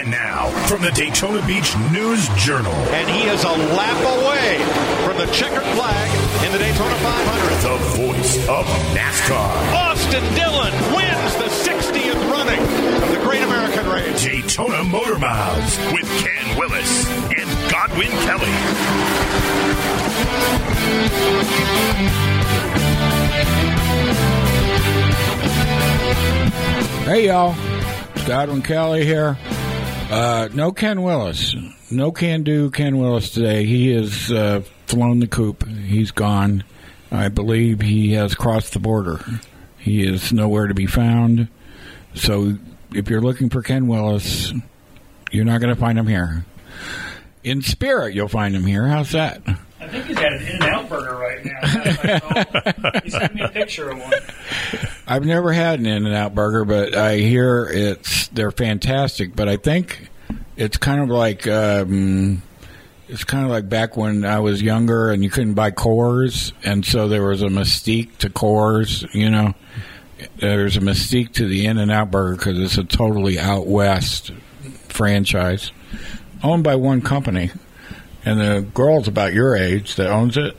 And now, from the Daytona Beach News Journal, And he is a lap away from the checkered flag in the Daytona 500. the voice of NASCAR, Austin Dillon wins the 60th running of the Great American Race. Daytona Motor Mouths with Ken Willis and Godwin Kelly. Hey, y'all. It's Godwin Kelly here. Uh, no Ken Willis. No can do Ken Willis today. He has uh, flown the coop. He's gone. I believe he has crossed the border. He is nowhere to be found. So if you're looking for Ken Willis, you're not going to find him here. In spirit, you'll find him here. How's that? I think he's at an In-N-Out burger right now. he sent me a picture of one. I've never had an In and Out burger, but I hear it's they're fantastic. But I think it's kind of like um, it's kind of like back when I was younger and you couldn't buy Coors, and so there was a mystique to Coors. You know, there's a mystique to the In and Out burger because it's a totally out west franchise owned by one company, and the girl's about your age that owns it.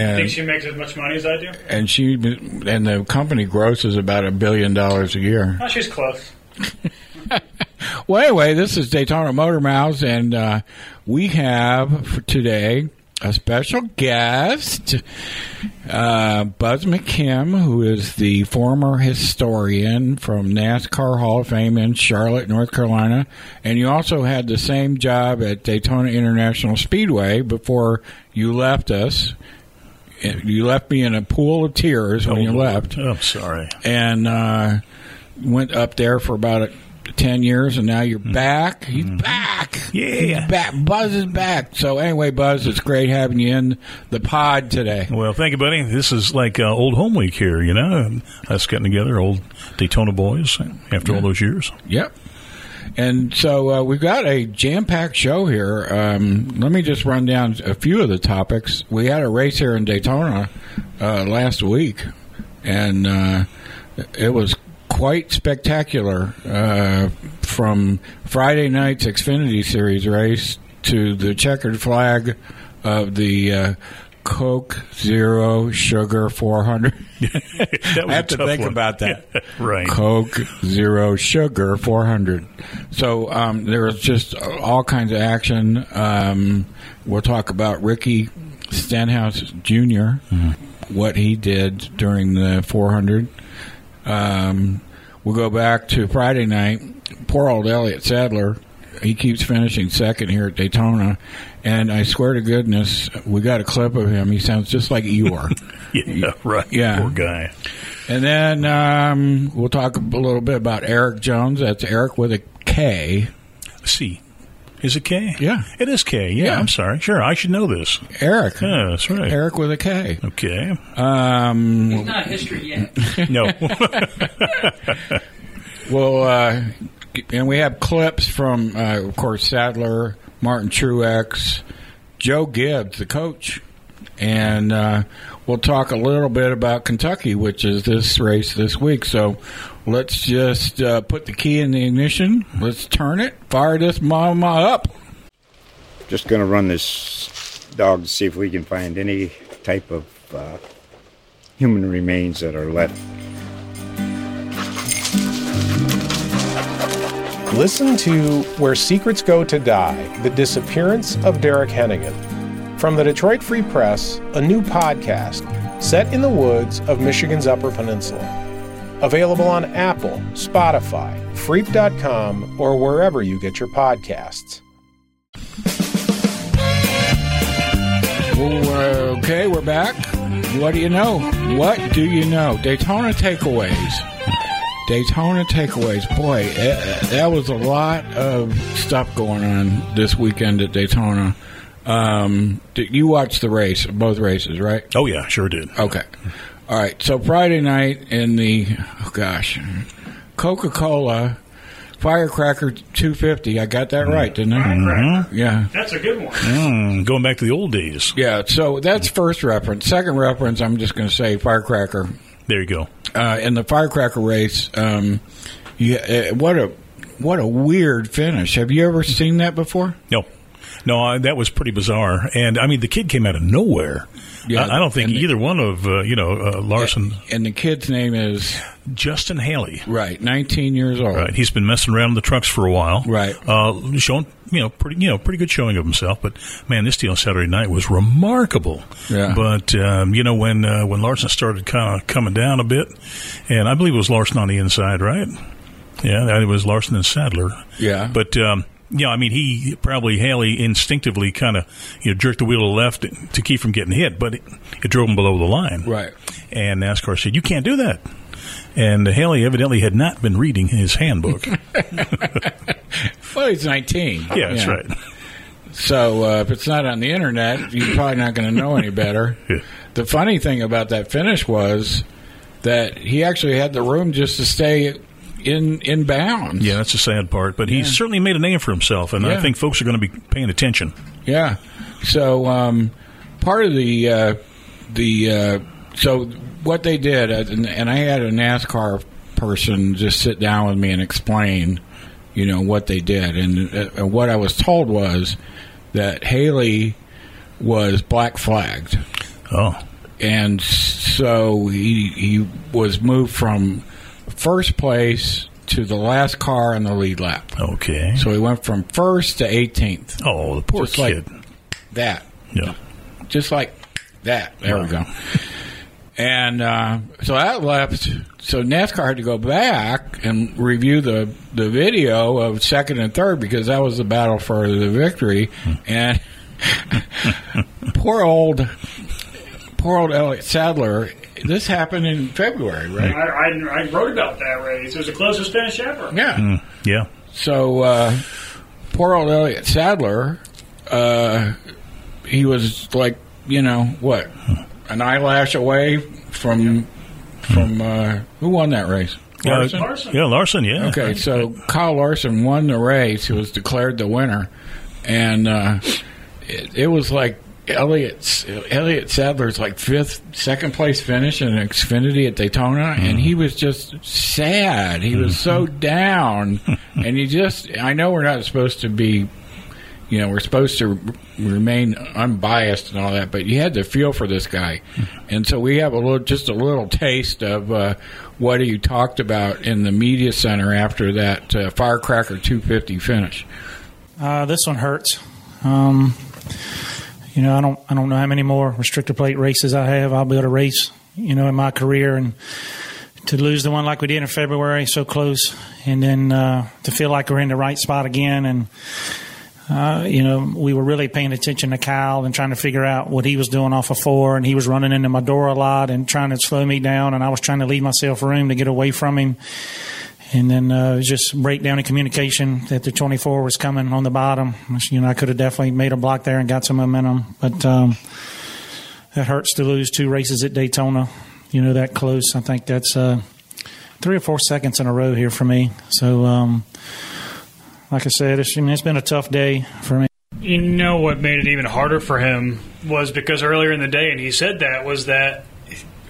I And think she makes as much money as I do. and she and the company grosses about a billion dollars a year. Oh, she's close. Well, anyway, this is Daytona Motor Mouths, and uh, we have for today a special guest, uh, Buz McKim, who is the former historian from NASCAR Hall of Fame in Charlotte, North Carolina, and you also had the same job at Daytona International Speedway before you left us. You left me in a pool of tears when you left Oh, I'm sorry. and uh, went up there for about a, ten years, and now you're back. He's back. Mm-hmm. Yeah. He's back. Buz is back. So anyway, Buz, it's great having you in the pod today. Well, thank you, buddy. This is like uh, old home week here, you know, us getting together, old Daytona boys, after all those years. Yep. And so uh, we've got a jam-packed show here. Um, let me just run down a few of the topics. We had a race here in Daytona uh, last week, and uh, it was quite spectacular. Uh, from Friday night's Xfinity Series race to the checkered flag of the uh, Coke Zero Sugar 400. That was I have to think one. about that. Right. Coke Zero Sugar 400. So um, there was just all kinds of action. Um, we'll talk about Ricky Stenhouse junior what he did during the 400. Um, we'll go back to Friday night. Poor old Elliott Sadler. He keeps finishing second here at Daytona, and I swear to goodness, we got a clip of him. He sounds just like Eeyore. Yeah, right. Yeah. Poor guy. And then um, we'll talk a little bit about Erik Jones. That's Erik with a K. C. Is it K? Yeah. It is K. Yeah, Yeah. I'm sorry. Sure, I should know this. Erik. Yeah, that's right. Erik with a K. Okay. Um, It's not history yet. No. well, uh, and we have clips from, uh, of course, Sadler, Martin Truex, Joe Gibbs, the coach. And uh, we'll talk a little bit about Kentucky, which is this race this week. So let's just uh, put the key in the ignition. Let's turn it. Fire this mama up. Just going to run this dog to see if we can find any type of uh, human remains that are left. Listen to Where Secrets Go to Die The Disappearance of Derek Hennigan. From the Detroit Free Press, a new podcast set in the woods of Michigan's Upper Peninsula. Available on Apple, Spotify, Freep.com, or wherever you get your podcasts. Well, okay, we're back. What do you know? What do you know? Daytona takeaways. Daytona takeaways. Boy, eh, that was a lot of stuff going on this weekend at Daytona. Um, did you watch the race, both races, right? Oh yeah, sure did. Okay. All right. So Friday night in the oh gosh, Coca Cola Firecracker 250. I got that right, didn't I? Firecracker. Yeah. That's a good one. Mm, going back to the old days. Yeah. So that's first reference. Second reference, I'm just going to say Firecracker. There you go. Uh, in the Firecracker race, um, yeah, uh, what a what a weird finish. Have you ever seen that before? No, no, I, that was pretty bizarre. And I mean, the kid came out of nowhere. Yeah, I, I don't think and the- either one of uh, you know uh, Larson, And the kid's name is Justin Haley. right, 19 years old. Right, he's been messing around in the trucks for a while. Right. uh, showing you know pretty you know pretty good showing of himself. But man, this deal on Saturday night was remarkable. Yeah. But um, you know when uh, when Larson started kind of coming down a bit, and I believe it was Larson on the inside, right? Yeah, it was Larson and Sadler. Yeah. But um, yeah, I mean, he probably Haley instinctively kind of you know jerked the wheel to the left to keep from getting hit, but it, it drove him below the line. Right. And NASCAR said, "You can't do that." And Haley evidently had not been reading his handbook. Well, he's 19. yeah, that's right. So uh, if it's not on the internet, you're probably not going to know any better. Yeah. The funny thing about that finish was that he actually had the room just to stay in in bounds. Yeah, that's the sad part. But Yeah. he's certainly made a name for himself, and I think folks are going to be paying attention. Yeah. So um, part of the uh, the uh, so what they did, uh, and, and I had a NASCAR person just sit down with me and explain, you know, what they did, and uh, what I was told was that Haley was black flagged. Oh, and so he he was moved from first place to the last car in the lead lap. okay. So he went from first to 18th. oh, the poor Just like- kid. That, yeah. just like that. There we go. And uh, so that left. So NASCAR had to go back and review the the video of second and third because that was the battle for the victory. And poor old, poor old Elliott Sadler. This happened in February, right? I, I, I wrote about that race. It was the closest finish ever. Yeah. Yeah. So uh, poor old Elliott Sadler, uh, he was like, you know, what, an eyelash away from from uh, who won that race? Larson? Uh, Larson. Yeah, Larson, yeah. Okay, so Kyle Larson won the race. He was declared the winner, and uh, it, it was like Elliott Elliot Sadler's like fifth, second place finish in Xfinity at Daytona, and he was just sad. He was so down, and he just. I know we're not supposed to be. You know, we're supposed to r- remain unbiased and all that, but you had to feel for this guy, and so we have a little, just a little taste of uh, what he talked about in the media center after that uh, Firecracker 250 finish. Uh, this one hurts. Um, you know, I don't, I don't know how many more restrictor plate races I have. I'll be able to race, you know, in my career, and to lose the one like we did in February, so close, and then uh, to feel like we're in the right spot again, and uh, you know, we were really paying attention to Kyle and trying to figure out what he was doing off of four, and he was running into my door a lot and trying to slow me down, and I was trying to leave myself room to get away from him. And then uh, just breakdown in communication that the 24 was coming on the bottom. You know, I could have definitely made a block there and got some momentum, but um, hurts to lose two races at Daytona. You know, that close. I think that's uh, three or four seconds in a row here for me. So, um, like I said, it's, I mean, it's been a tough day for me. You know what made it even harder for him was because earlier in the day, and he said that was that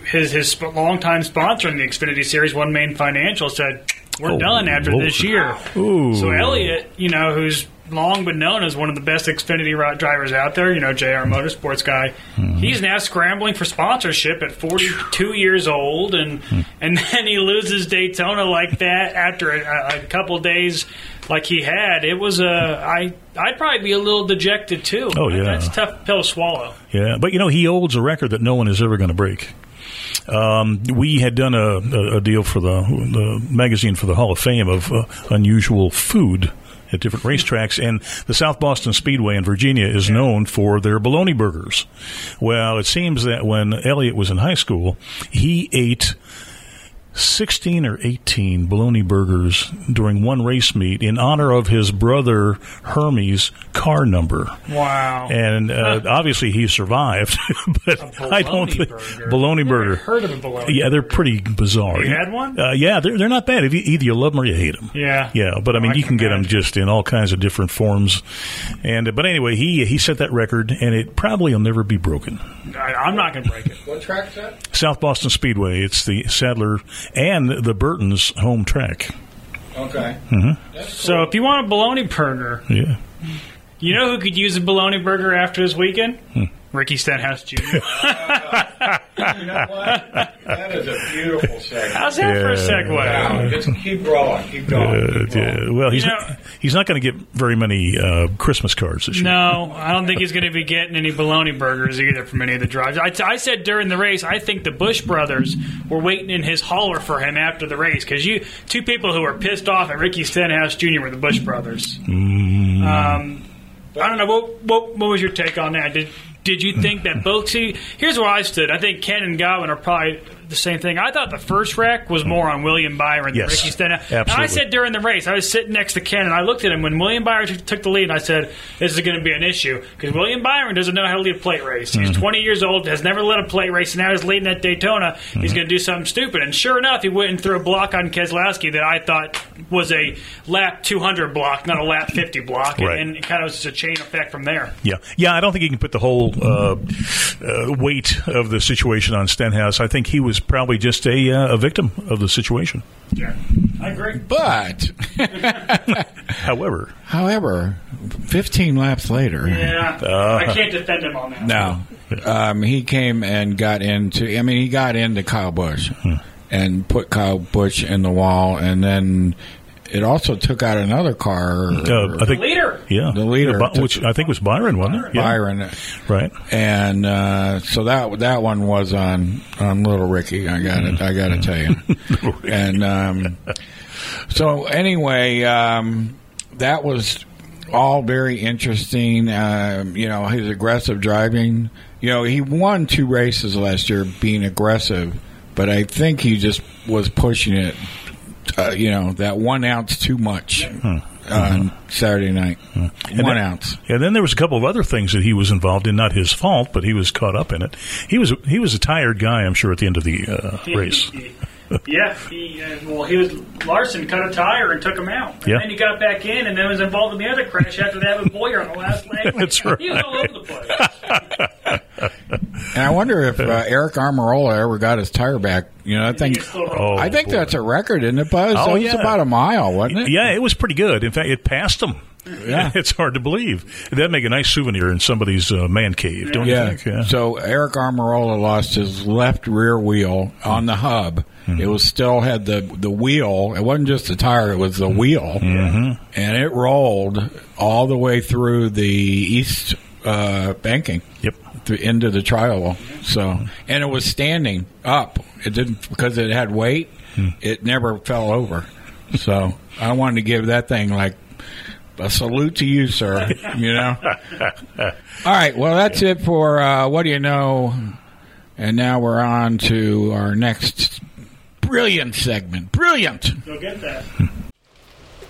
his his longtime sponsor in the Xfinity Series, One Main Financial, said we're Oh, done after Lord. this year. Ooh. So Elliott, you know, who's long been known as one of the best Xfinity drivers out there, you know, JR Motorsports guy, hmm. he's now scrambling for sponsorship at 42 years old, and hmm. and then he loses Daytona like that after a, a couple days like he had. It was a I I'd probably be a little dejected too. Oh, yeah. that's a tough pill to swallow. Yeah, but you know he holds a record that no one is ever going to break. Um, we had done a, a, deal for the, the magazine for the Hall of Fame of uh, unusual food at different racetracks, and the South Boston Speedway in Virginia is known for their bologna burgers. Well, it seems that when Elliot was in high school, he ate 16 or 18 bologna burgers during one race meet in honor of his brother Hermie's car number. Wow. And uh, obviously he survived, but I don't bologna think burger. bologna burger. heard of a bologna Yeah, they're pretty bizarre. You had one? Uh, yeah, they're they're not bad. If you, either you love them or you hate them. Yeah. Yeah, but I mean, I you can can get them just in all kinds of different forms. And uh, but anyway, he he set that record, and it probably will never be broken. I, I'm not going to break it. What track's that? South Boston Speedway. It's the Sadler and the Burton's home track. Okay. So if you want a bologna burger, Yeah. You know who could use a bologna burger after this weekend? Hmm. Ricky Stenhouse Jr. You know what? That is a beautiful segment. How's that for a Yeah. segue? Wow, just keep rolling, keep going. Uh, keep rolling. yeah. Well, he's You not, know- he's not going to get very many uh, Christmas cards this year. No, I don't think he's going to be getting any bologna burgers either from any of the drivers. I, I said during the race, I think the Busch brothers were waiting in his hauler for him after the race because you two people who were pissed off at Ricky Stenhouse Jr. were the Busch brothers. Um, I don't know what, what what was your take on that? Did did you think that both? See, here's where I stood. I think Ken and Godwin are probably the same thing. I thought the first wreck was more on William Byron Yes, than Ricky Stenhouse. And I said during the race, I was sitting next to Ken and I looked at him when William Byron t- took the lead. and I said, "This is going to be an issue because William Byron doesn't know how to lead a plate race. He's Mm-hmm. 20 years old, has never led a plate race, and now he's leading at Daytona. Mm-hmm. He's going to do something stupid." And sure enough, he went and threw a block on Keselowski that I thought was a lap 200 block, not a lap 50 block, and- Right. and, it kind of was just a chain effect from there. Yeah, yeah. I don't think you can put the whole uh, uh, weight of the situation on Stenhouse. I think he was probably just a uh, a victim of the situation. Yeah, I agree. But, However, however, 15 laps later, Yeah, Uh, I can't defend him on that. no, um, he came and got into. I mean, he got into Kyle Busch and put Kyle Busch in the wall, and then it also took out another car. uh, I think Leader. yeah, The leader Bi- took- which I think was Byron, wasn't it? Yeah. Byron, right? and uh, so that that one was on on Little Ricky. I got it. I got to tell you. and um, so anyway, um, that was all very interesting. Um, you know, his aggressive driving. You know, he won two races last year being aggressive, but I think he just was pushing it. Uh, you know, that one ounce too much on Saturday night. One then- ounce. And then there was a couple of other things that he was involved in, not his fault, but he was caught up in it. He was he was a tired guy, I'm sure, at the end of the uh, race. yeah, he, uh, well, he was Larson cut a tire and took him out. And Yeah. then he got back in and then was involved in the other crash after that with Bowyer on the last leg. That's right. He was all over the place. And I wonder if uh, Aric Almirola ever got his tire back. You know, I think Oh, I think boy. that's a record, isn't it, Buz? Oh, That was yeah. about a mile, wasn't it? Yeah, it was pretty good. In fact, it passed him. Yeah. it's hard to believe. That'd make a nice souvenir in somebody's uh, man cave, don't Yeah. you think? Yeah. So Aric Almirola lost his left rear wheel on the hub. Hmm. It was still had the the wheel. It wasn't just the tire; it was the wheel, Mm-hmm. and it rolled all the way through the east uh, banking. Yep. into the trial. So, and it was standing up. It didn't because it had weight. It never fell over. So I wanted to give that thing like a salute to you, sir. You know. All right. Well, that's it for uh, what do you know. And now we're on to our next brilliant segment. Brilliant. Go get that.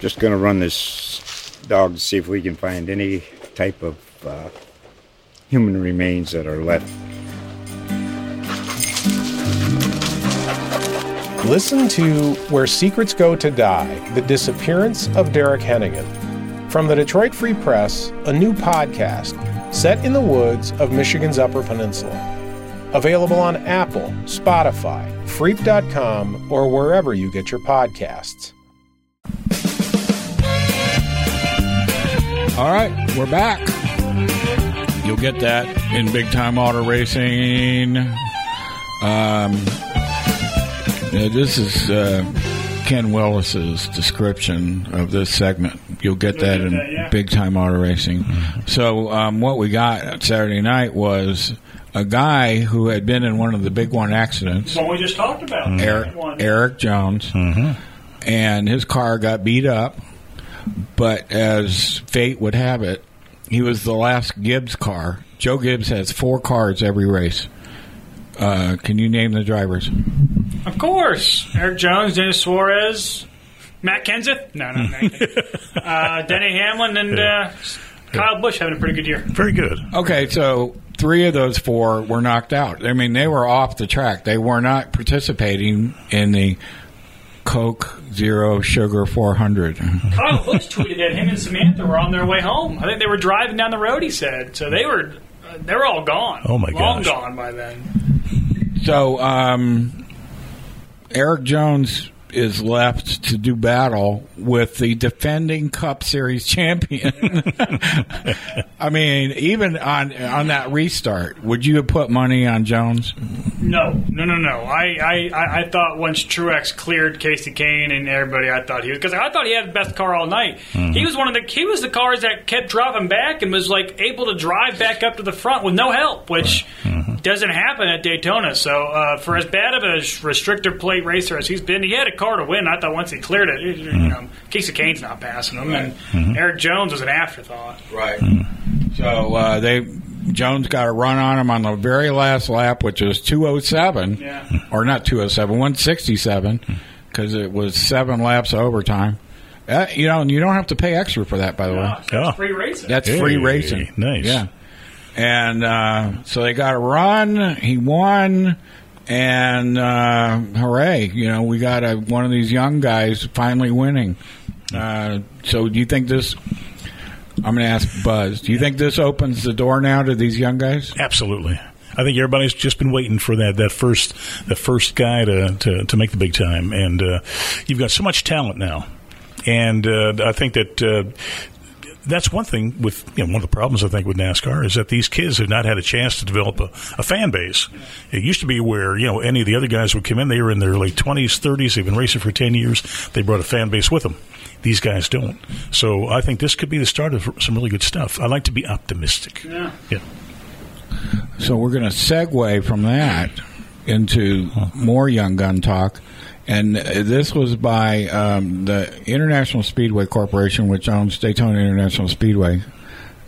Just going to run this dog to see if we can find any type of uh, human remains that are left. Listen to Where Secrets Go to Die The Disappearance of Derek Hennigan. From the Detroit Free Press, a new podcast set in the woods of Michigan's Upper Peninsula. Available on Apple, Spotify, Freep.com, or wherever you get your podcasts. All right, we're back. You'll get that in big time auto racing. Um, yeah, this is uh, Ken Willis's description of this segment. You'll get that in big time auto racing. So, um, what we got Saturday night was a guy who had been in one of the big one accidents. What we just talked about. Mm-hmm. Erik One. Erik Jones, and his car got beat up. But as fate would have it, he was the last Gibbs car. Joe Gibbs has four cars every race. Uh, can you name the drivers? Of course. Erik Jones, Dennis Suarez, Matt Kenseth. No, no, no. uh, Denny Hamlin and uh, Kyle Busch having a pretty good year. Very good. Okay, so three of those four were knocked out. I mean, they were off the track. They were not participating in the Coke Zero Sugar 400. Kyle Busch tweeted that him and Samantha were on their way home. I think they were driving down the road. He said so. They were uh, they were all gone. Oh, my long gosh. gone by then. So, um, Erik Jones is left to do battle with the defending Cup Series champion. I mean, even on on that restart, would you have put money on Jones? No, no, no, no. I, I, I- I thought once Truex cleared Casey Kahne and everybody, I thought he was because I thought he had the best car all night. Mm-hmm. He was one of the he was the cars that kept dropping back and was like able to drive back up to the front with no help, which mm-hmm. Doesn't happen at Daytona. So uh, for as bad of a restrictor plate racer as he's been, he had a car to win. I thought once he cleared it, you know, Casey Kahne's not passing him, and Erik Jones was an afterthought. Right. So uh, they Jones got a run on him on the very last lap, which was 207, Yeah. or not 207, 167, because it was seven laps of overtime. Uh, you know, and you don't have to pay extra for that, by the way. That's Yeah. free racing. That's free racing. nice. Yeah. And uh, so they got a run. He won. And uh, hooray! You know, we got a, one of these young guys finally winning. Uh, so, do you think this? I'm going to ask Buz. Do you think this opens the door now to these young guys? Absolutely. I think everybody's just been waiting for that that first the first guy to, to, to make the big time, and uh, you've got so much talent now, and uh, I think that. Uh, that's one thing with you know one of the problems I think with NASCAR is that these kids have not had a chance to develop a, a fan base. It used to be where you know any of the other guys would come in, they were in their late twenties, thirties, they've been racing for ten years, they brought a fan base with them. These guys don't. So I think this could be the start of some really good stuff. I like to be optimistic. Yeah. Yeah. So we're going to segue from that into more Young Gun talk. And this was by um, the International Speedway Corporation, which owns Daytona International Speedway.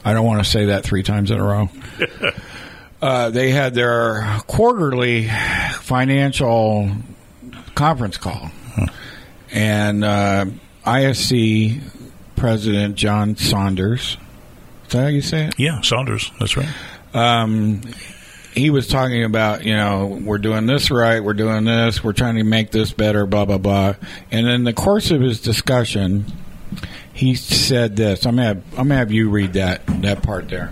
I don't want to say that three times in a row. uh, they had their quarterly financial conference call. And uh, ISC President John Saunders, is that how you say it? Yeah, Saunders. That's right. um, he was talking about, you know, we're doing this right, we're doing this, we're trying to make this better, blah blah blah. And in the course of his discussion, he said this. I'm gonna have, I'm gonna have you read that that part there.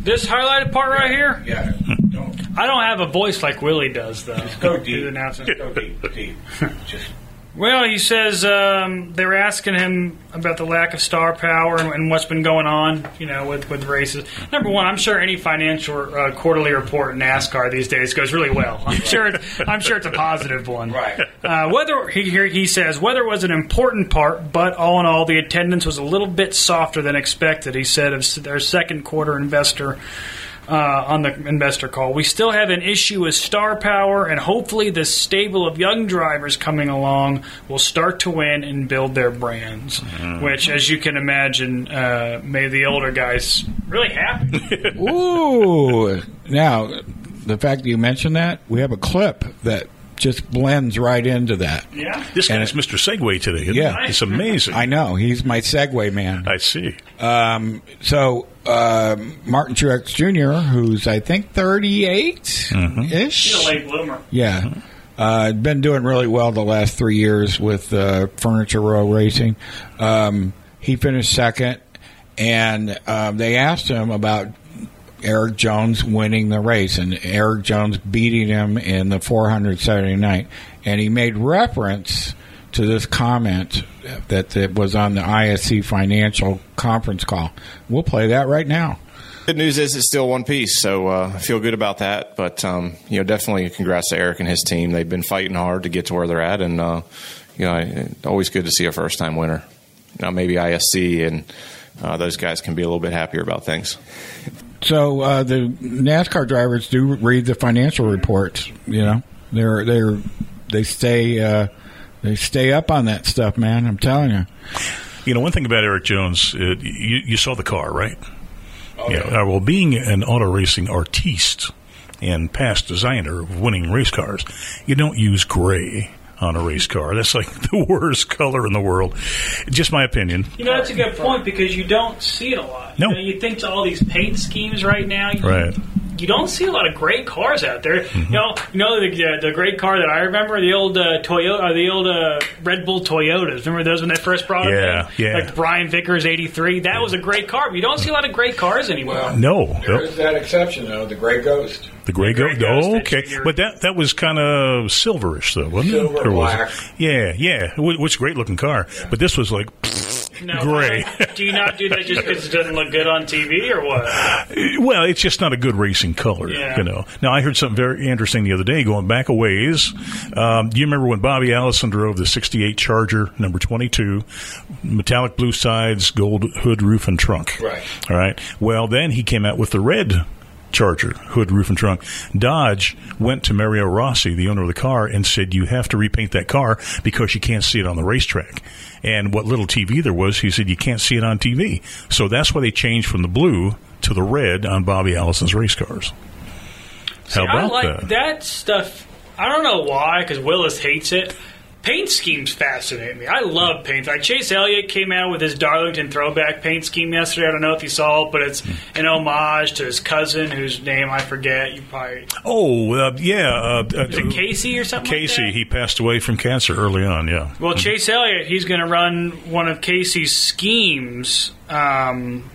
This highlighted part right here. Yeah. Don't I don't have a voice like Willie does, though. Just go deep. Go deep. Deep. Just Well, he says um, they were asking him about the lack of star power and, and what's been going on, you know, with, with races. Number one, I'm sure any financial uh, quarterly report in NASCAR these days goes really well. I'm sure it's, I'm sure it's a positive one. Right. Uh, whether he he says weather was an important part, but all in all, the attendance was a little bit softer than expected. He said of their second quarter investor uh, on the investor call. We still have an issue with star power, and hopefully, this stable of young drivers coming along will start to win and build their brands. Which, as you can imagine, uh, made the older guys really happy. Ooh. Now, the fact that you mentioned that, we have a clip that just blends right into that. yeah. This And guy's Mr. segue today. Isn't Yeah. he? It's amazing. I know he's my segue man. I see. Um, so um Martin Truex Jr., who's I think 38 ish, He's a late bloomer. yeah, uh, been doing really well the last three years with uh, Furniture Row Racing. Um, he finished second, and um, they asked him about Erik Jones winning the race and Erik Jones beating him in the 400 Saturday night, and he made reference to this comment that, that was on the ISC financial conference call. We'll play that right now. Good news is it's still one piece, so uh, I feel good about that. But um, you know, definitely congrats to Erik and his team. They've been fighting hard to get to where they're at, and uh, you know, always good to see a first time winner. Now maybe ISC and uh, those guys can be a little bit happier about things. So uh, the NASCAR drivers do read the financial reports. You know, they're they're they stay uh, they stay up on that stuff, man. I'm telling you. You know, one thing about Erik Jones, uh, you, you saw the car, right? Oh, yeah. uh, well, being an auto racing artiste, and past designer of winning race cars, you don't use gray on a race car. That's like the worst color in the world. Just my opinion. You know, that's a good point because you don't see it a lot. No. You, know, you think to all these paint schemes right now. You, Right. You don't see a lot of great cars out there. You know, you know the, uh, the great car that I remember, the old uh, Toyota, or the old uh, Red Bull Toyotas. Remember those when they first brought them Yeah, in? yeah. Like Brian Vickers '83. That was a great car. But you don't see a lot of great cars anymore. No. There Nope. is that exception, though, the Gray Ghost. The gray Gray goat. Ghost, Oh, okay. your- But that that was kind of silverish, though, wasn't Silver, it? Or was it? black. Yeah, yeah. Wh- Which great looking car. But this was like No, gray. do you not do that just because it doesn't look good on TV or what? Well, it's just not a good racing color, Yeah. you know. Now, I heard something very interesting the other day, going back a ways. Um, do you remember when Bobby Allison drove the '68 Charger, number 22, metallic blue sides, gold hood, roof, and trunk? Right. All right. Well, then he came out with the red Charger, hood, roof, and trunk. Dodge went to Mario Rossi, the owner of the car, and said, "You have to repaint that car because you can't see it on the racetrack." And what little TV there was, he said, "You can't see it on TV." So that's why they changed from the blue to the red on Bobby Allison's race cars. See, How I about like that? that stuff. I don't know why, because Willis hates it. Paint schemes fascinate me. I love paint. Like Chase Elliott came out with his Darlington throwback paint scheme yesterday. I don't know if you saw it, but it's an homage to his cousin, whose name I forget. You probably Oh, uh, yeah. Uh, uh, is it Casey or something. like Casey, that? he passed away from cancer early on. Yeah. Well, Chase Elliott, he's going to run one of Casey's schemes um,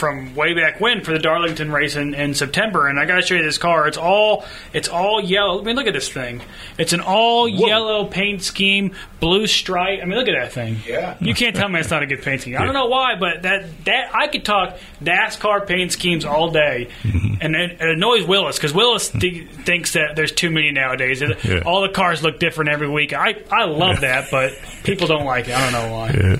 from way back when for the Darlington race in, in September. And I got to show you this car. It's all it's all yellow. I mean, look at this thing. It's an all yellow paint scheme, blue stripe. I mean, look at that thing. Yeah. You can't tell me it's not a good paint scheme. I don't know why, but that that I could talk NASCAR paint schemes all day, Mm-hmm. and it, annoys Willis because Willis th- thinks that there's too many nowadays. Yeah. All the cars look different every week. I I love that, but people don't like it. I don't know why.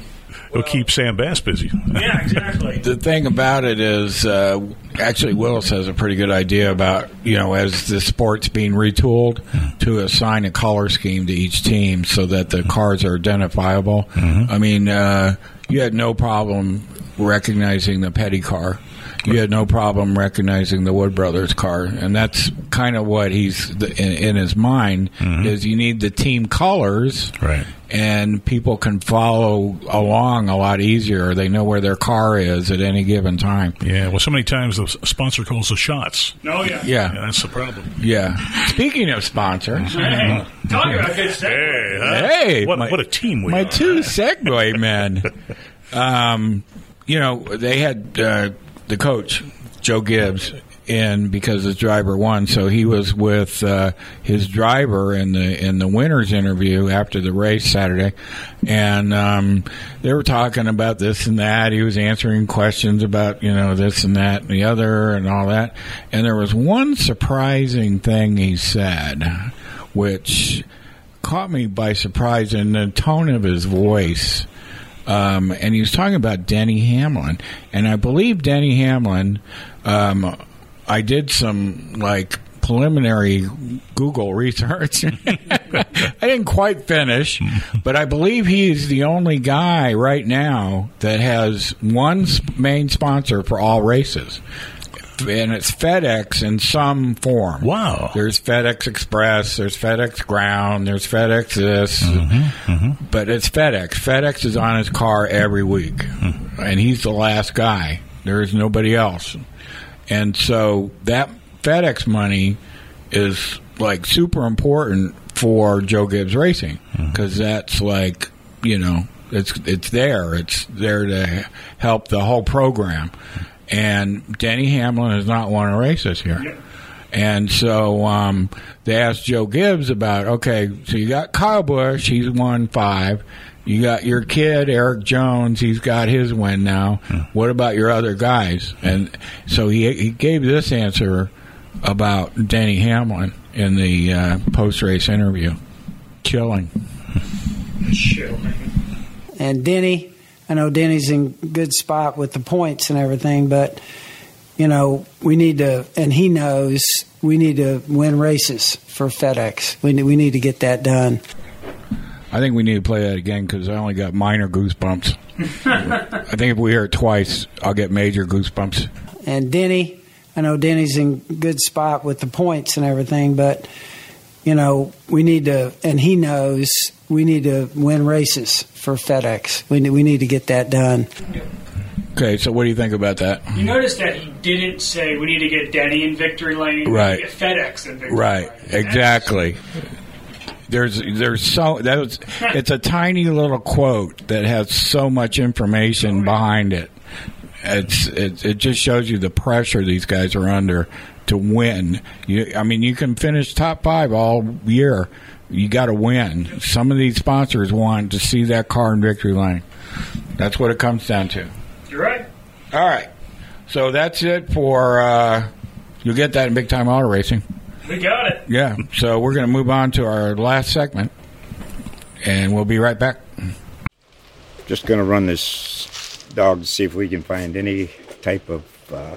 Yeah. It'll keep Sam Bass busy. Yeah, exactly. The thing about it is, uh, actually, Willis has a pretty good idea about, you know, as the sport's being retooled, to assign a color scheme to each team so that the cars are identifiable. I mean, uh, you had no problem recognizing the Petty car. You had no problem recognizing the Wood Brothers car, and that's kind of what he's in, in his mind. Is you need the team colors, Right. and people can follow along a lot easier. They know where their car is at any given time. Yeah. Well, so many times the sponsor calls the shots. Oh yeah. Yeah, Yeah, that's the problem. yeah. Speaking of sponsors, Hey, talking about good segue. Hey, huh? Hey, what, my- what a team we my are. two segue men. Um, you know, they had uh, the coach Joe Gibbs in because his driver won, so he was with uh, his driver in the in the winners interview after the race Saturday, and um, they were talking about this and that. He was answering questions about you know this and that and the other and all that, and there was one surprising thing he said, which caught me by surprise in the tone of his voice. Um, and he was talking about Denny Hamlin, and I believe Denny Hamlin. Um, I did some like preliminary Google research. I didn't quite finish, but I believe he is the only guy right now that has one main sponsor for all races. And it's FedEx in some form. Wow. There's FedEx Express, there's FedEx Ground, there's FedEx this, mm-hmm, mm-hmm. but it's FedEx. FedEx is on his car every week, hmm. and he's the last guy. There is nobody else, and so that FedEx money is like super important for Joe Gibbs Racing mm-hmm. because that's like you know it's it's there. It's there to help the whole program. And Denny Hamlin has not won a race this year. And so um, they asked Joe Gibbs about okay, so you got Kyle Busch, he's won five. You got your kid Erik Jones, he's got his win now. What about your other guys? And so he he gave this answer about Denny Hamlin in the uh, post race interview. Chilling. Chilling. And Denny, I know Denny's in good spot with the points and everything, but you know we need to, and he knows we need to win races for FedEx. We need, we need to get that done. I think we need to play that again because I only got minor goosebumps. I think if we hear it twice, I'll get major goosebumps. And Denny, I I know Denny's in good spot with the points and everything, but you know we need to, and he knows we need to win races for FedEx. We need, we need to get that done. Okay, so what do you think about that? You notice that he didn't say we need to get Denny in victory lane, Right. get FedEx in victory Right, lane. Right? Exactly. There's there's so that was it's a tiny little quote that has so much information behind it. It's it, it just shows you the pressure these guys are under to win. You, I mean, you can finish top five all year. You got to win. Some of these sponsors want to see that car in victory lane. That's what it comes down to. You're right. All right. So that's it for. Uh, you'll get that in big time auto racing. We got it. Yeah. So we're going to move on to our last segment, and we'll be right back. Just going to run this dog to see if we can find any type of uh,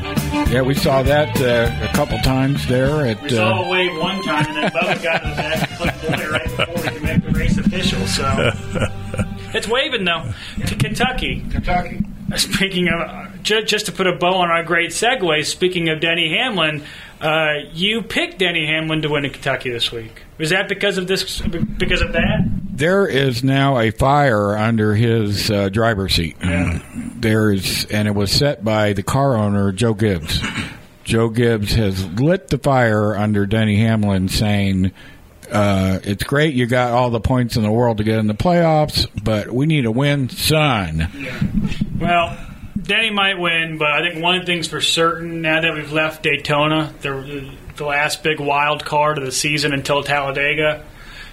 Yeah, we saw that uh, a couple times there at. We saw Uh, a wave one time, and then Bubba got in the back and clicked play right before we could make the race official. So it's waving though to Kentucky. Kentucky. Speaking of, uh, just to put a bow on our great segue. Speaking of Denny Hamlin, uh, you picked Denny Hamlin to win in Kentucky this week. Was that because of this? Because of that? there is now a fire under his uh, driver's seat. There's, and it was set by the car owner Joe Gibbs. Joe Gibbs has lit the fire under Denny Hamlin, saying, uh, "It's great you got all the points in the world to get in the playoffs, but we need a win, son." Well, Denny might win, but I think one thing's for certain now that we've left Daytona, the, the last big wild card of the season until Talladega,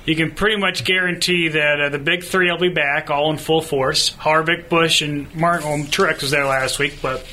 you can pretty much guarantee that uh, the big three will be back, all in full force. Harvick, Busch, and Martin. Well, Truex was there last week, but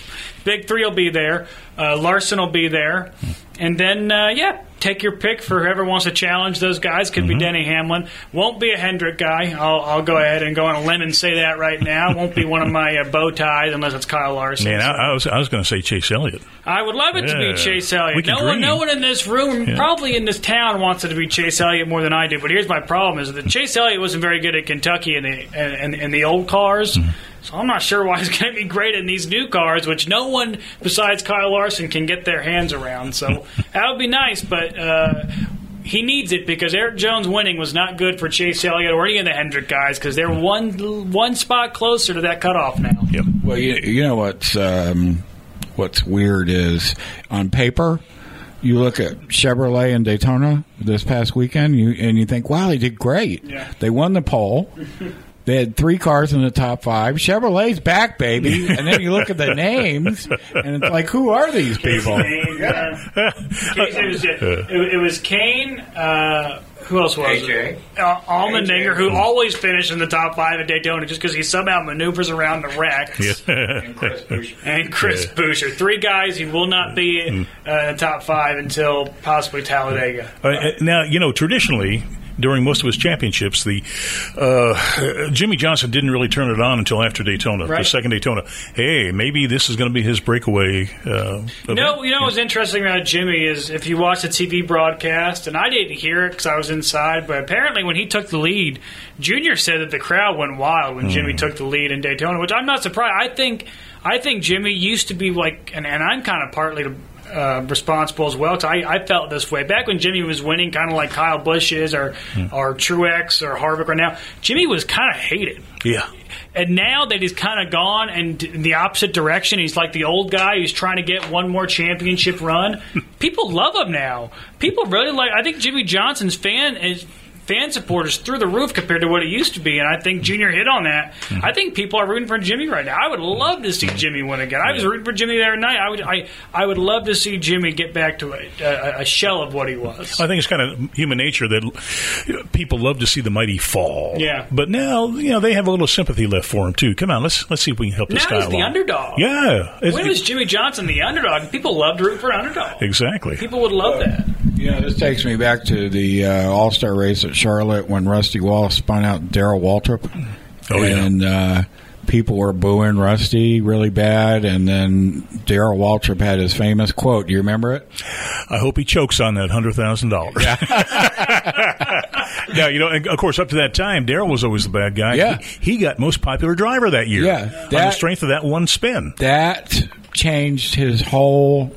big three will be there. Uh, Larson will be there, and then uh, yeah, take your pick for whoever wants to challenge those guys. Could be Denny Hamlin. Won't be a Hendrick guy. I'll, I'll go ahead and go on a limb and say that right now. Won't be one of my uh, bow ties unless it's Kyle Larson. Man, I, I was I was going to say Chase Elliott. I would love it to be Chase Elliott. No one, no one in this room, Yeah. probably in this town, wants it to be Chase Elliott more than I do. But here's my problem: is that Chase Elliott wasn't very good at Kentucky in the in, in the old cars. Mm-hmm. So I'm not sure why he's going to be great in these new cars, which no one besides Kyle Larson can get their hands around. So that would be nice, but. Uh, he needs it because Erik Jones winning was not good for Chase Elliott or any of the Hendrick guys because they're one one spot closer to that cutoff now. Yep. Well, you, you know what's um, what's weird is on paper, you look at Chevrolet and Daytona this past weekend, you and you think, wow, they did great. Yeah. They won the pole. They had three cars in the top five. Chevrolet's back, baby. And then you look at the names, and it's like, who are these people? Kahne, uh, it, was, it, it was Kahne. Uh, who else was AJ. it? Uh, Allmendinger, who always finished in the top five at Daytona just because he somehow maneuvers around the wrecks. And Chris Buescher. And Chris Buescher. Three guys who will not be uh, in the top five until possibly Talladega. Uh, uh, now, you know, traditionally, during most of his championships, the uh, Jimmie Johnson didn't really turn it on until after Daytona, the second Daytona. Hey, maybe this is going to be his breakaway. Uh, You know, you know what's interesting about Jimmie is if you watch the TV broadcast, and I didn't hear it because I was inside, but apparently when he took the lead, Junior said that the crowd went wild when Jimmie took the lead in Daytona, which I'm not surprised. I think, I think Jimmie used to be like, and, and I'm kind of partly to, uh, responsible as well. Cause I, I felt this way back when Jimmie was winning, kind of like Kyle Busch is, or or Truex or Harvick right now. Jimmie was kind of hated. yeah. And now that he's kind of gone and in the opposite direction, he's like the old guy who's trying to get one more championship run. People love him now. People really like. I think Jimmy Johnson's fan is fan supporters through the roof compared to what it used to be. And I think Junior hit on that. Mm-hmm. I think people are rooting for Jimmie right now. I would love to see mm-hmm. Jimmie win again. I was rooting for Jimmie the other night. I would, I, I would love to see Jimmie get back to a, a, a shell of what he was. I think it's kind of human nature that people love to see the mighty fall. Yeah. But now, you know, they have a little sympathy left for him too. Come on, let's let's see if we can help this Now guy he's the underdog. Yeah. It's- When was Jimmie Johnson the underdog? People loved to root for underdog. exactly. People would love uh, that. Yeah, this takes me back to the uh, All Star race at Charlotte when Rusty Wallace spun out Darrell Waltrip. Oh, yeah. and uh, people were booing Rusty really bad, and then Darrell Waltrip had his famous quote. Do you remember it? I hope he chokes on that hundred thousand dollars. now you know, and of course, up to that time, Darrell was always the bad guy. Yeah. he, he got most popular driver that year. Yeah, on the strength of that one spin. That changed his whole.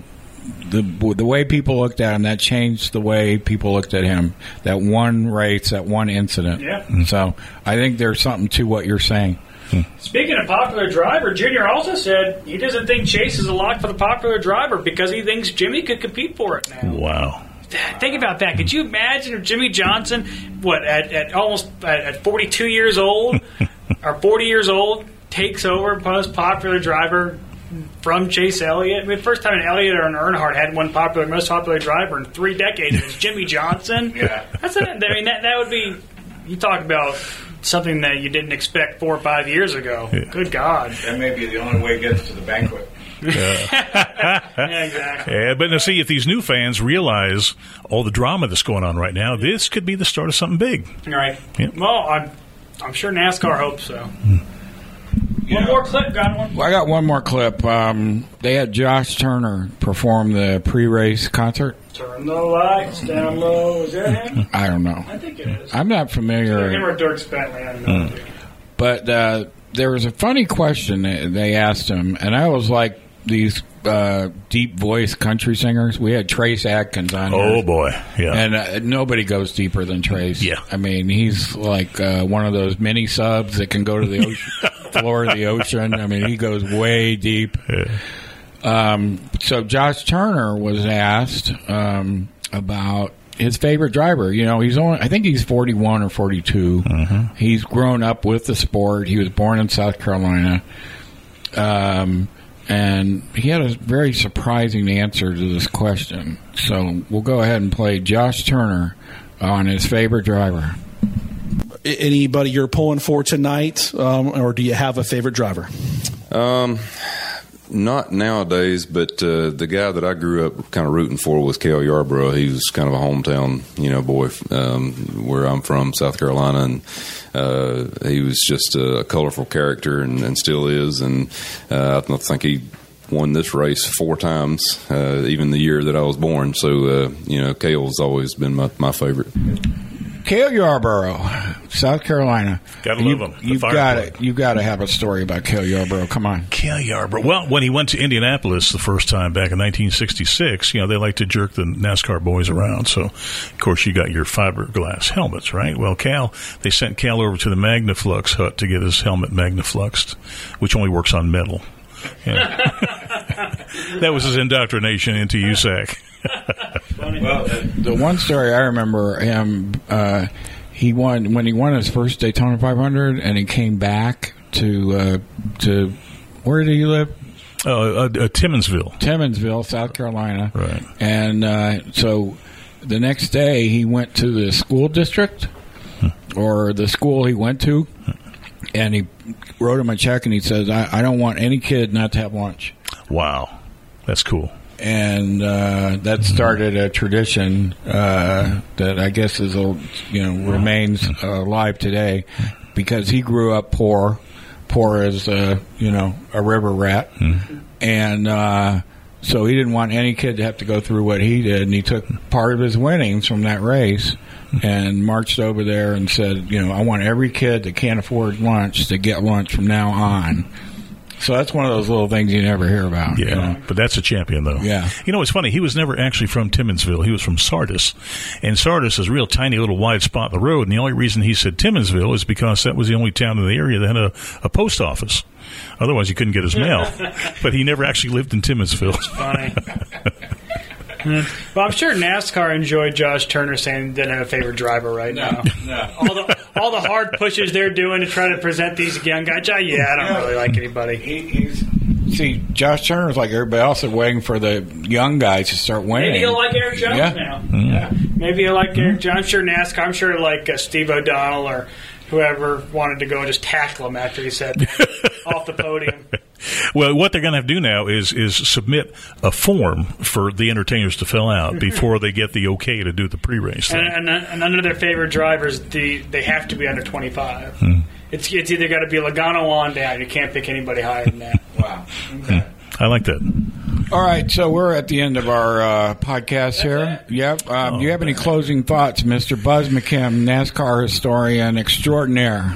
The, the way people looked at him, that changed the way people looked at him. That one race, that one incident. Yeah. So I think there's something to what you're saying. Speaking of popular driver, Junior also said he doesn't think Chase is a lock for the popular driver because he thinks Jimmie could compete for it now. Wow. Think about that. Could you imagine if Jimmie Johnson, what at, at almost at, at 42 years old or 40 years old, takes over most popular driver from Chase Elliott? I mean, first time an Elliott or an Earnhardt had one popular, most popular driver in three decades it was Jimmie Johnson. Yeah. that's a, I mean that that would be. You talk about something that you didn't expect four or five years ago. Good God. That may be the only way it gets to the banquet. Yeah, exactly. Yeah, but now see if these new fans realize all the drama that's going on right now, this could be the start of something big. All right. Yep. Well, I'm, I'm sure NASCAR hopes so. Hmm. One more clip, got one. Well, I got one more clip. Um, they had Josh Turner perform the pre-race concert. Turn the lights down low. Is that him? I don't know. I think it is. I'm not familiar. Him or Dierks Bentley? I don't know. But uh, there was a funny question they asked him, and I was like these uh, deep voice country singers. We had Trace Atkins on. Oh here. boy, yeah. And uh, nobody goes deeper than Trace. Yeah. I mean, he's like uh, one of those mini subs that can go to the ocean, floor of the ocean. I mean, he goes way deep. Um, so Josh Turner was asked um, about his favorite driver. You know, he's only I think he's 41 or 42. He's grown up with the sport. He was born in South Carolina. Um, and he had a very surprising answer to this question. So we'll go ahead and play Josh Turner on his favorite driver. Anybody you're pulling for tonight, um, or do you have a favorite driver? Um, not nowadays, but uh, the guy that I grew up kind of rooting for was Cale Yarborough. He was kind of a hometown, you know, boy um, where I'm from, South Carolina, and uh, he was just a colorful character and, and still is. And uh, I think he won this race four times, uh, even the year that I was born. So, uh, you know, Cale's always been my, my favorite. Cale Yarborough, South Carolina. Gotta you, love him. The You've got plug. it. You've got to have a story about Cale Yarborough. Come on. Cale Yarborough. Well, when he went to Indianapolis the first time back in 1966, you know, they like to jerk the NASCAR boys around. So, of course, you got your fiberglass helmets, right? Well, Cale, they sent Cale over to the Magnaflux hut to get his helmet Magnafluxed, which only works on metal. Yeah. that was his indoctrination into USAC. Well, the one story I remember him, uh, he won when he won his first Daytona 500, and he came back to uh, to where did he live? Uh, uh, uh, Timmonsville. Timmonsville, South Carolina. Right. And uh, so the next day he went to the school district or the school he went to, and he wrote him a check and he says, I, I don't want any kid not to have lunch. Wow. That's cool. And uh, that started a tradition uh, that I guess is a, you know remains uh, alive today because he grew up poor, poor as a, you know a river rat, and uh, so he didn't want any kid to have to go through what he did, and he took part of his winnings from that race and marched over there and said, you know, I want every kid that can't afford lunch to get lunch from now on. So that's one of those little things you never hear about. Yeah, you know? but that's a champion, though. Yeah. You know, it's funny. He was never actually from Timmonsville. He was from Sardis. And Sardis is a real tiny little wide spot in the road. And the only reason he said Timmonsville is because that was the only town in the area that had a, a post office. Otherwise, he couldn't get his mail. but he never actually lived in Timmonsville. Funny. Hmm. Well, I'm sure NASCAR enjoyed Josh Turner saying they didn't have a favorite driver right now. no. All the all the hard pushes they're doing to try to present these young guys. "Ah, Yeah, I don't really like anybody. He, See, Josh Turner's like everybody else, is waiting for the young guys to start winning. Maybe he'll like Erik Jones Yeah. now. Yeah. Maybe he'll like Erik Jones. I'm sure NASCAR. I'm sure like uh, Steve O'Donnell or whoever wanted to go and just tackle him after he said off the podium. Well, what they're going to have to do now is is submit a form for the entertainers to fill out before they get the okay to do the pre-race. And, and, and under their favorite drivers, the they have to be under 25. Hmm. It's it's either got to be Logano on down. You can't pick anybody higher than that. Wow. I like that. All right, so we're at the end of our uh, podcast here. Yep. Um, do you have any closing thoughts, Mr. Buz McKim, NASCAR historian extraordinaire?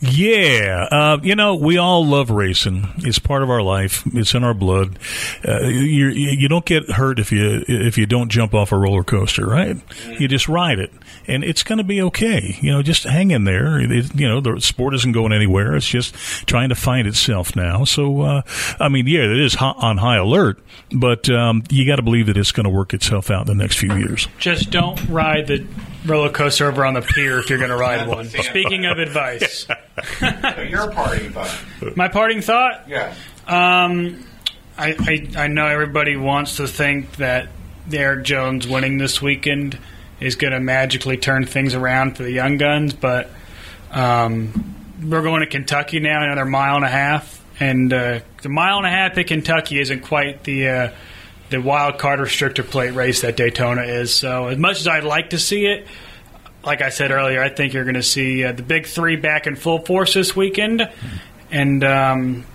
Yeah, uh, you know, we all love racing. It's part of our life. It's in our blood. Uh, you you don't get hurt if you if you don't jump off a roller coaster, right? You just ride it, and it's going to be okay. You know, just hang in there. It, you know, the sport isn't going anywhere. It's just trying to find itself now. So, uh, I mean, yeah, it is ho- on high alert, but um, you got to believe that it's going to work itself out in the next few years. Just don't ride the roller coaster over on the pier if you're going to ride one. Speaking of advice, Your party, Buz. my parting thought. Yeah. Um, I, I I know everybody wants to think that Erik Jones winning this weekend is going to magically turn things around for the young guns, but um, we're going to Kentucky now, another mile and a half, and uh, the mile and a half at Kentucky isn't quite the uh, the wild card restrictor plate race that Daytona is. So, as much as I'd like to see it, like I said earlier, I think you're going to see uh, the big three back in full force this weekend, and um,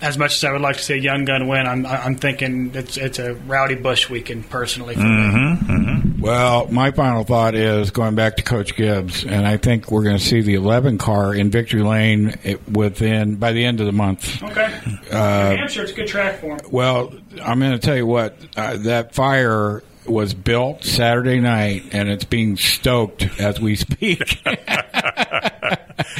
as much as I would like to see a young gun win, I'm, I'm thinking it's it's a Rowdy Busch weekend personally for me. Well, my final thought is going back to Coach Gibbs, and I think we're going to see the 11 car in Victory Lane within by the end of the month. Okay, Uh, New Hampshire, it's a good track for him. Well, I'm going to tell you what uh, that fire was built Saturday night, and it's being stoked as we speak.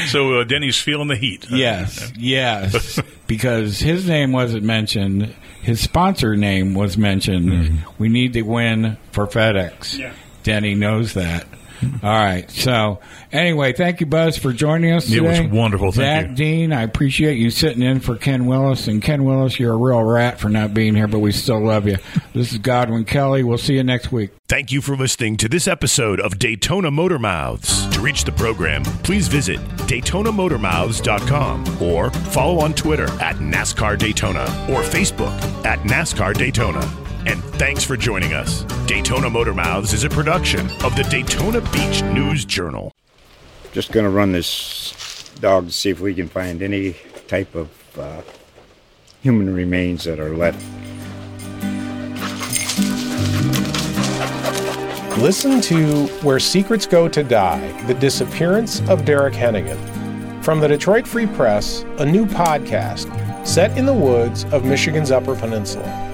So uh, Denny's feeling the heat. yes, yes, because his name wasn't mentioned. His sponsor name was mentioned. We need to win for FedEx. Yeah. Denny knows that. All right. So, anyway, thank you, Buz, for joining us It was wonderful. Thank Zach you. Dean, I appreciate you sitting in for Ken Willis. And Ken Willis, you're a real rat for not being here, but we still love you. This is Godwin Kelly. We'll see you next week. Thank you for listening to this episode of Daytona Motor Mouths. To reach the program, please visit DaytonaMotorMouths.com or follow on Twitter at NASCAR Daytona or Facebook at NASCAR Daytona. And thanks for joining us. Daytona Motor Mouths is a production of the Daytona Beach News Journal. Just going to run this dog to see if we can find any type of uh, human remains that are left. Listen to Where Secrets Go to Die The Disappearance of Derek Hennigan. From the Detroit Free Press, a new podcast set in the woods of Michigan's Upper Peninsula.